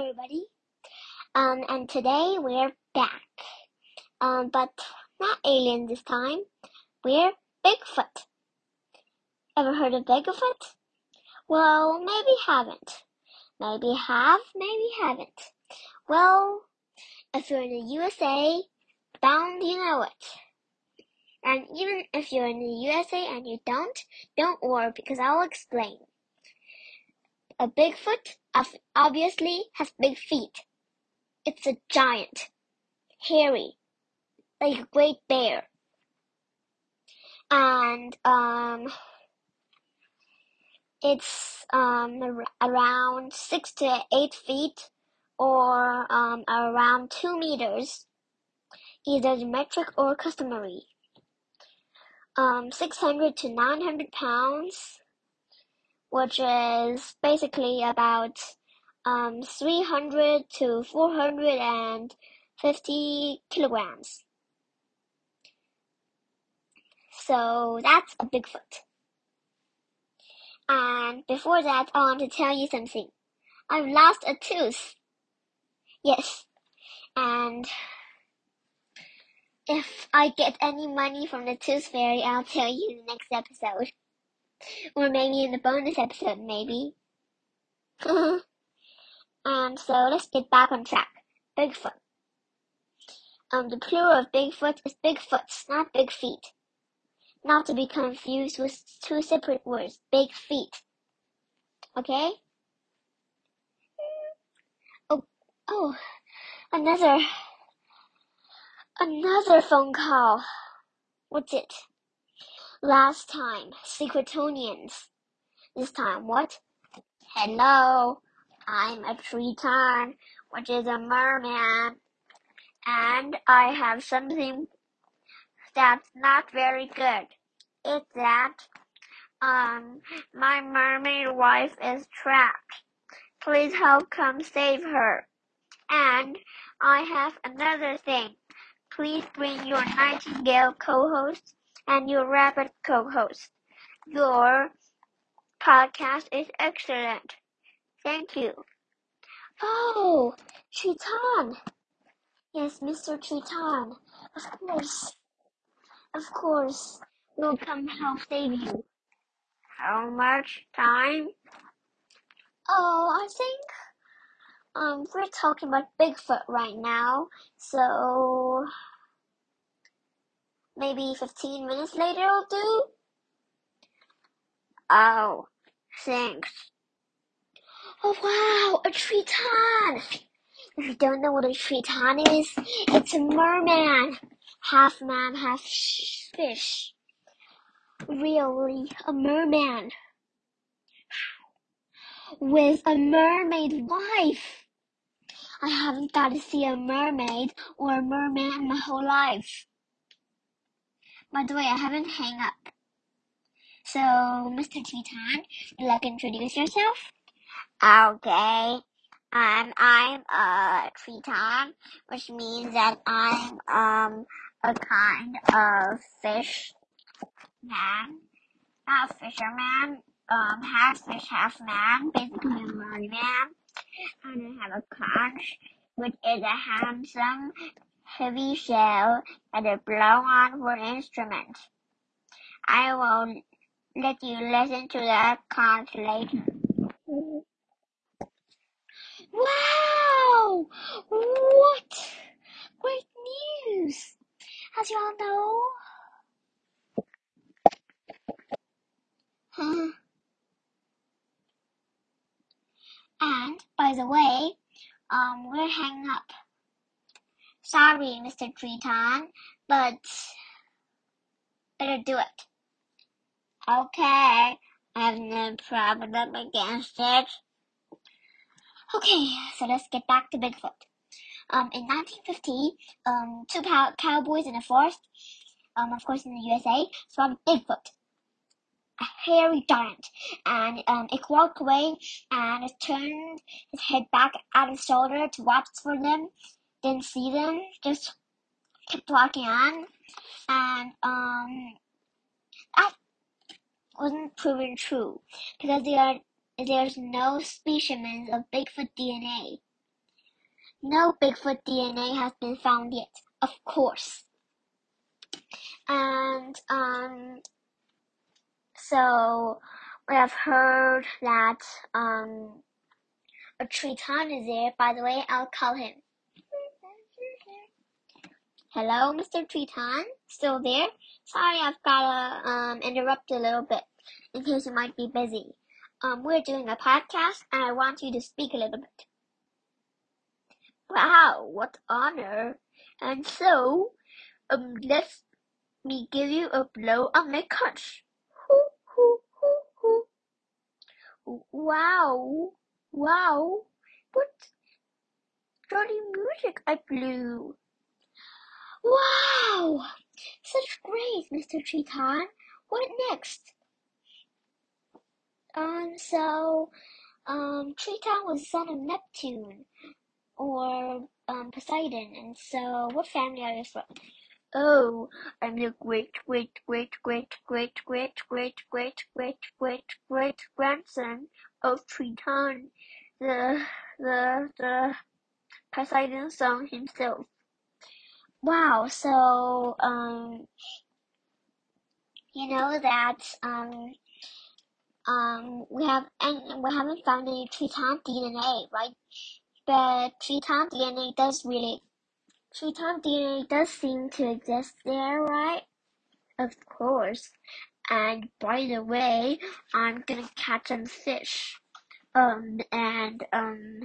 everybody. Um, and today we're back. Um, but not alien this time. We're Bigfoot. Ever heard of Bigfoot? Well, maybe haven't. Maybe have, maybe haven't. Well, if you're in the USA, bound you know it. And even if you're in the USA and you don't, don't worry because I'll explain. A Bigfoot obviously has big feet. It's a giant, hairy, like a great bear. And, um, it's, um, around six to eight feet or, um, around two meters, either the metric or customary. Um, 600 to 900 pounds which is basically about um, 300 to 450 kilograms. So that's a Bigfoot. And before that, I want to tell you something. I've lost a tooth. Yes. And if I get any money from the tooth fairy, I'll tell you in the next episode. Or maybe in the bonus episode, maybe. and so let's get back on track. Bigfoot. Um, the plural of Bigfoot is Bigfoots, not big feet. Not to be confused with two separate words, big feet. Okay? Oh, oh, another, another phone call. What's it? Last time, Secretonians. This time, what? Hello, I'm a Triton, which is a merman, and I have something that's not very good. It's that, um, my mermaid wife is trapped. Please help come save her. And I have another thing. Please bring your Nightingale co-host and your rabbit co-host. Your podcast is excellent. Thank you. Oh, Triton. Yes, Mr. Triton. Of course. Of course. We'll come help save you. How much time? Oh, I think um we're talking about Bigfoot right now, so Maybe 15 minutes later will do? Oh, thanks. Oh wow, a Triton! If you don't know what a Triton is, it's a merman. Half man, half fish. Really, a merman. With a mermaid wife. I haven't got to see a mermaid or a merman my whole life. By the way, I haven't hang up. So, Mr. Triton, you like introduce yourself? Okay. Um, I'm a Triton, which means that I'm, um, a kind of fish man. Not fisherman, um, half fish, half man, basically a merman. And I have a conch, which is a handsome heavy shell and a blow-on wood instrument. I will let you listen to that conch later. Wow! What? Great news! As you all know, huh? And by the way, um, we're hanging up. Sorry, Mr. Triton, but better do it. Okay, I have no problem against it. Okay, so let's get back to Bigfoot. Um, in 1950, um, two cow- cowboys in the forest, um, of course in the USA, saw Bigfoot, a hairy giant, and um, it walked away and it turned his head back at his shoulder to watch for them didn't see them, just kept walking on, and um, that wasn't proven true because there are there's no specimens of Bigfoot DNA. no Bigfoot DNA has been found yet, of course. And um, so we have heard that um, a Triton is there. By the way, I'll call him. Hello, Mr. Triton. Still there? Sorry, I've gotta um, interrupt a little bit in case you might be busy. Um, we're doing a podcast and I want you to speak a little bit. Wow, what honor. And so, um, let me give you a blow on my conch. Wow, wow, what dirty music I blew. Wow, such great, Mr. Triton. What next? Um, so, um, Triton was son of Neptune, or um, Poseidon. And so, what family are you from? Oh, I'm the great, great, great, great, great, great, great, great, great, great, great grandson of Triton, the the the Poseidon's son himself. Wow. So, um, you know that um um we have and we haven't found any Triton DNA, right? But Triton DNA does really, Triton DNA does seem to exist there, right? Of course. And by the way, I'm gonna catch some fish. Um, and, um,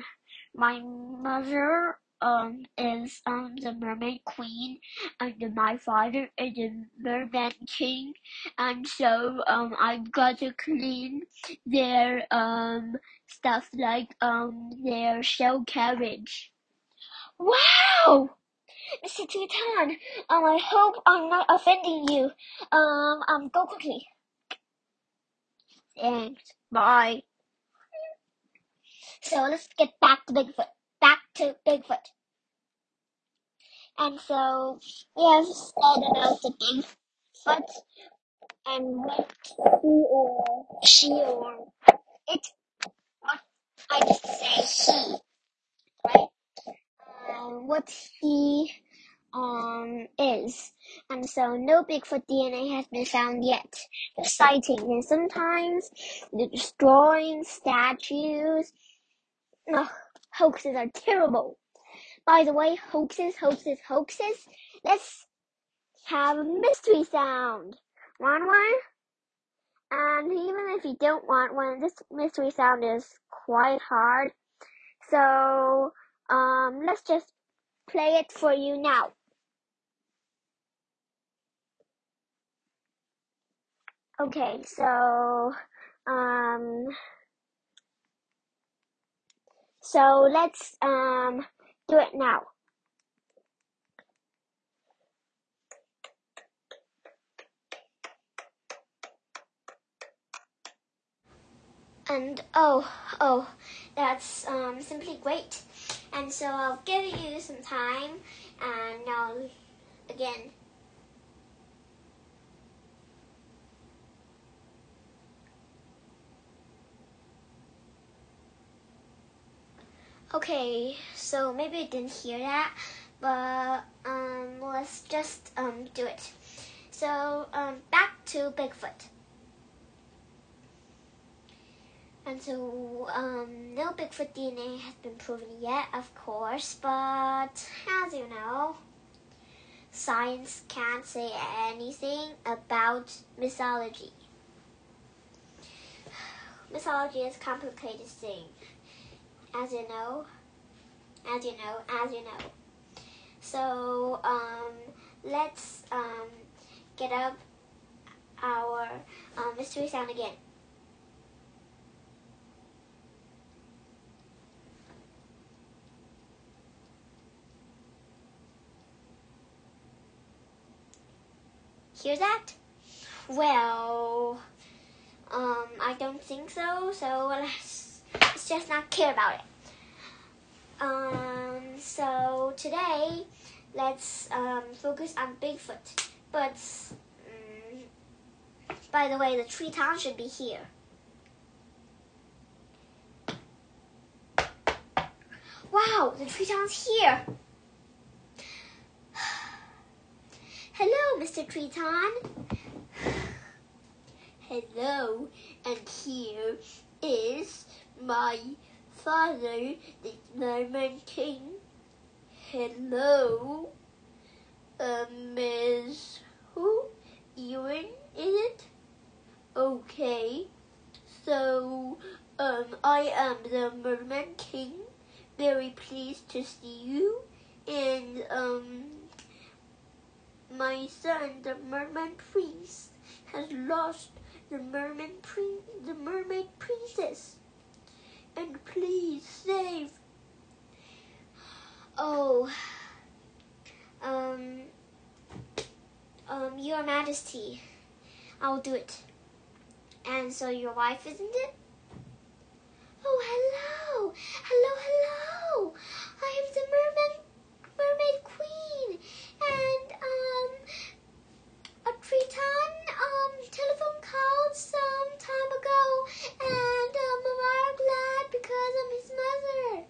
my mother, um, is, um, the mermaid queen, and my father is the merman king, and so, um, I've got to clean their, um, stuff like, um, their shell carriage. Wow! Mr. Triton, um, I hope I'm not offending you. Um, um, go quickly. Thanks. Bye. So let's get back to Bigfoot. Back to Bigfoot. And so we have said about the Bigfoot and what he or she or it, I just say he, right? Um, what he um is. And so no Bigfoot DNA has been found yet. The sightings and sometimes the destroying statues. Ugh, hoaxes are terrible. By the way, hoaxes, hoaxes, hoaxes. Let's have a mystery sound. Want one? And even if you don't want one, this mystery sound is quite hard. So, um, let's just play it for you now. Okay, so, um, so let's, um, do it now. And oh, oh, that's um, simply great. And so I'll give you some time, and now again. Okay, so maybe I didn't hear that, but um, let's just um, do it. So um, back to Bigfoot. And so, um, no Bigfoot DNA has been proven yet, of course, but as you know, science can't say anything about mythology. Mythology is a complicated thing, as you know, as you know, as you know. So, um, let's um, get up our um, mystery sound again. Hear that? Well, um, I don't think so, so let's, just not care about it. Um, so today, let's um, focus on Bigfoot. But, um, by the way, the Triton should be here. Wow, the Triton's here. Hello, Mr. Triton. Hello, and here is my father, the Merman King. Hello, uh, Miss who? Ewan, is it? Okay, so um, I am the Merman King. Very pleased to see you, and um, my son, the Merman Prince, has lost the merman prin- the mermaid princess. And please save. Oh, um, um, Your Majesty, I'll do it. And so your wife, isn't it? Oh, hello, hello, hello. I am the merman, mermaid queen, and um, a Triton telephone called some time ago, and uh, I'm glad because I'm his mother.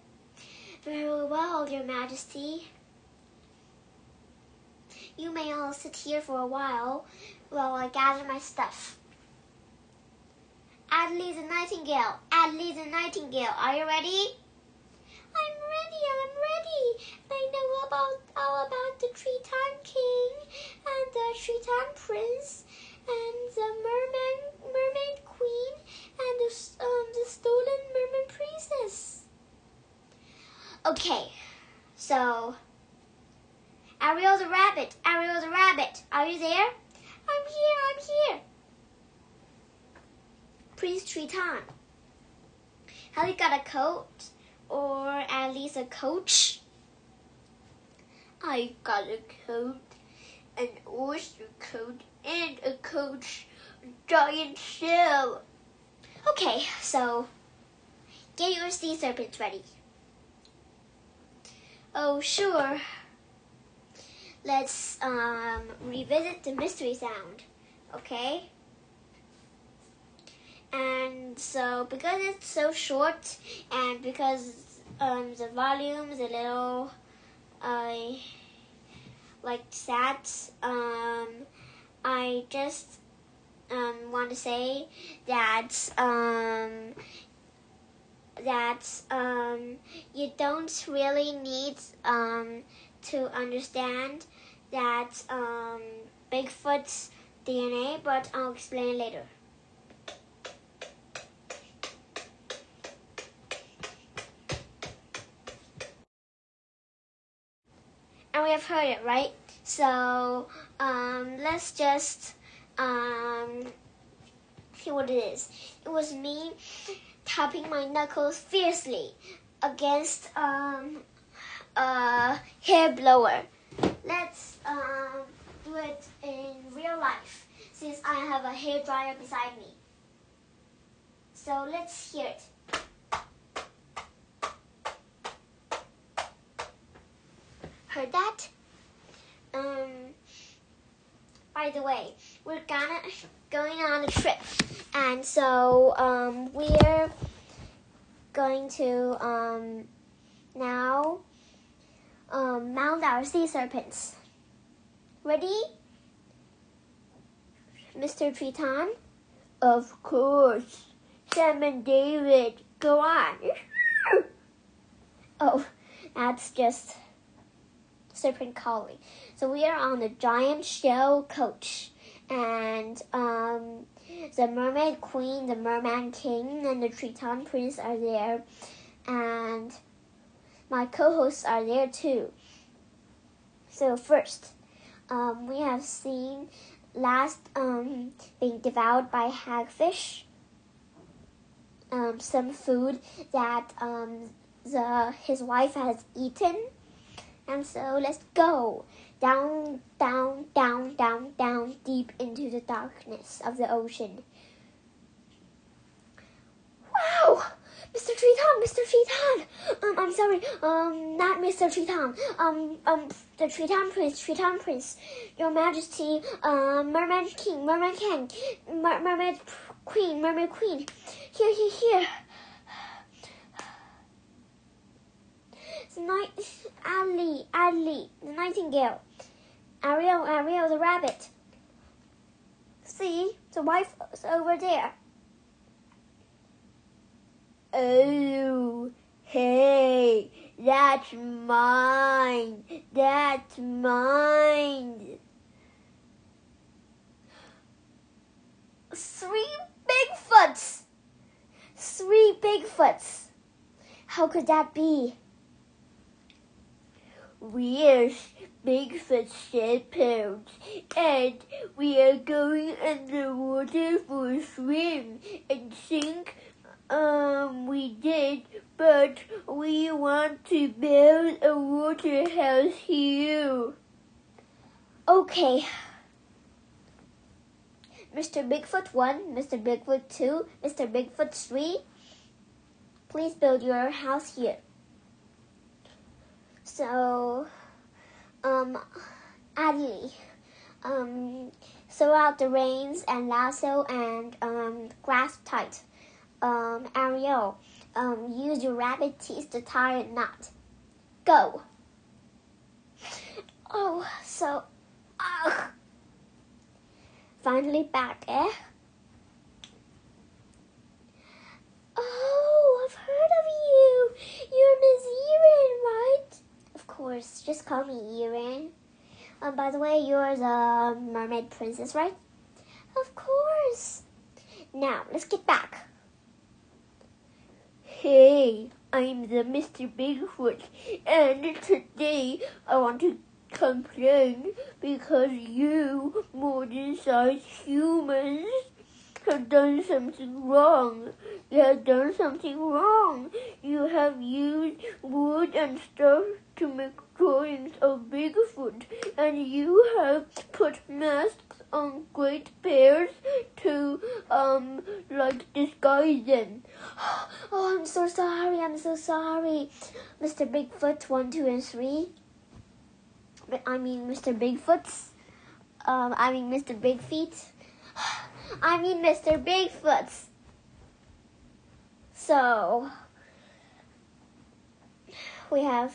Very well, Your Majesty. You may all sit here for a while while I gather my stuff. Adley the Nightingale, Adley the Nightingale, are you ready? I'm ready, I'm ready. I know about all about the Triton King and the Triton Prince and the Merman Mermaid Queen and the um the stolen Merman Princess. Okay, so Ariel the Rabbit, Ariel the Rabbit, are you there? I'm here, I'm here. Prince Triton, have you got a coat? or at least a coach. I got a coat, an oyster coat, and a coach giant shell. Okay, so get your sea serpents ready. Oh, sure. Let's um, revisit the mystery sound, okay? And so, because it's so short, and because um, the volume is a little, uh, like sad, um, I just um, want to say that um, that um, you don't really need um, to understand that um, Bigfoot's DNA, but I'll explain later. And we have heard it, right? So um, let's just um, see what it is. It was me tapping my knuckles fiercely against um, a hair blower. Let's um, do it in real life since I have a hair dryer beside me. So let's hear it. Heard that? Um, by the way, we're gonna going on a trip, and so um, we're going to um, now um, mount our sea serpents. Ready, Mr. Triton? Of course. Sam and David, go on. Oh, that's just serpent calling. So we are on the giant shell coach, and um, the mermaid queen, the merman king, and the Triton prince are there, and my co-hosts are there too. So first, um, we have seen last um, being devoured by hagfish. Um, some food that um, the his wife has eaten. And so let's go down, down, down, down, down, deep into the darkness of the ocean. Wow! Mr. Triton, Mr. Triton! Um, I'm sorry, um, not Mr. Triton. Um, um, the Triton Prince, Triton Prince, Your Majesty, um, Mermaid King, Mermaid King, Mer- Mermaid Queen, Mermaid Queen. Here, here, here. The night, Ali, Ali, the nightingale. Ariel, Ariel, the rabbit. See, the wife is over there. Oh, hey, that's mine. That's mine. Three Bigfoots. Three Bigfoots. How could that be? We're Bigfoot shepherds, and we are going underwater for a swim and think um we did, but we want to build a water house here. Okay. Mr. Bigfoot 1, Mr. Bigfoot 2, Mr. Bigfoot 3, please build your house here. So, um, Adley, um, throw out the reins and lasso and um, grasp tight. Um, Ariel, um, use your rabbit teeth to tie a knot. Go. Oh, so, ugh. Finally back, eh? Oh, I've heard of you. You're Miss Erin, right? Of course, just call me Erin. Um, by the way, you're the mermaid princess, right? Of course. Now, let's get back. Hey, I'm the Mr. Bigfoot, and today I want to complain because you, modern-sized humans, have done something wrong. You have done something wrong. You have used wood and stuff to make drawings of Bigfoot, and you have put masks on great bears to um like disguise them. Oh, I'm so sorry. I'm so sorry, Mr. Bigfoot one, two, and three. But I mean, Mr. Bigfoot's. Um, I mean, Mr. Big Feet. I mean, Mr. Bigfoot's. So, we have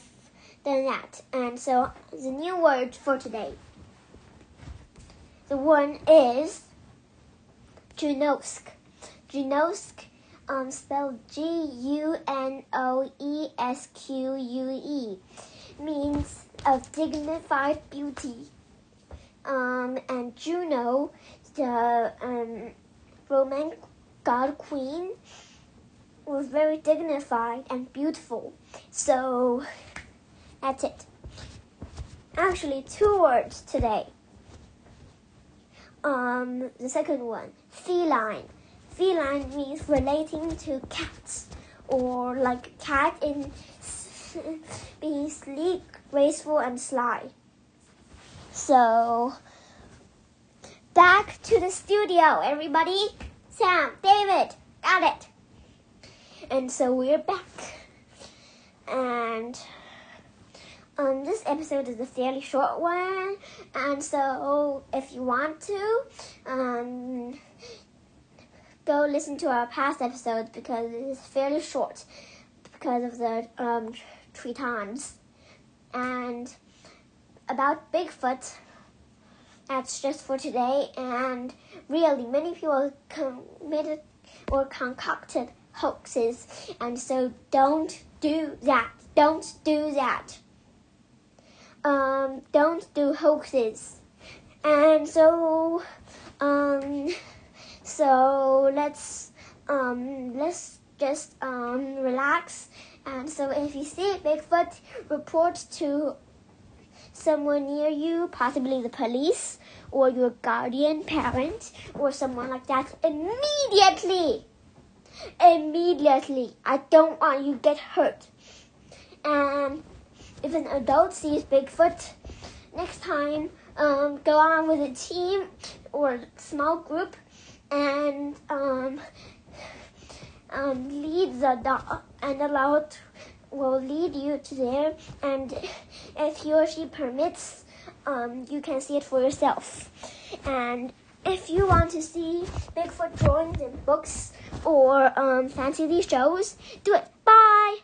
done that. And so, the new word for today. The one is Junoesque. Junoesque, um, spelled G U N O E S Q U E, means of dignified beauty. Um, and Juno, the um, Roman god queen, was very dignified and beautiful. So that's it. Actually, two words today. Um, the second one, feline. Feline means relating to cats, or like cat in being sleek, graceful, and sly. So, back to the studio, everybody. Sam, David, got it. And so we're back. And um, this episode is a fairly short one. And so if you want to, um, go listen to our past episodes because it is fairly short because of the um, Tritons. And about Bigfoot, that's just for today. And really, many people committed or concocted hoaxes, and so don't do that. Don't do that. Um, don't do hoaxes. And so, um, so let's um, let's just um, relax. And so, if you see Bigfoot, report to someone near you, possibly the police or your guardian parent or someone like that immediately. Immediately. I don't want you to get hurt. And if an adult sees Bigfoot, next time, um, go on with a team or small group and um, um, lead the dog and allow it will lead you to there and if he or she permits um, you can see it for yourself and if you want to see Bigfoot drawings in books or um, fancy these shows, do it. Bye!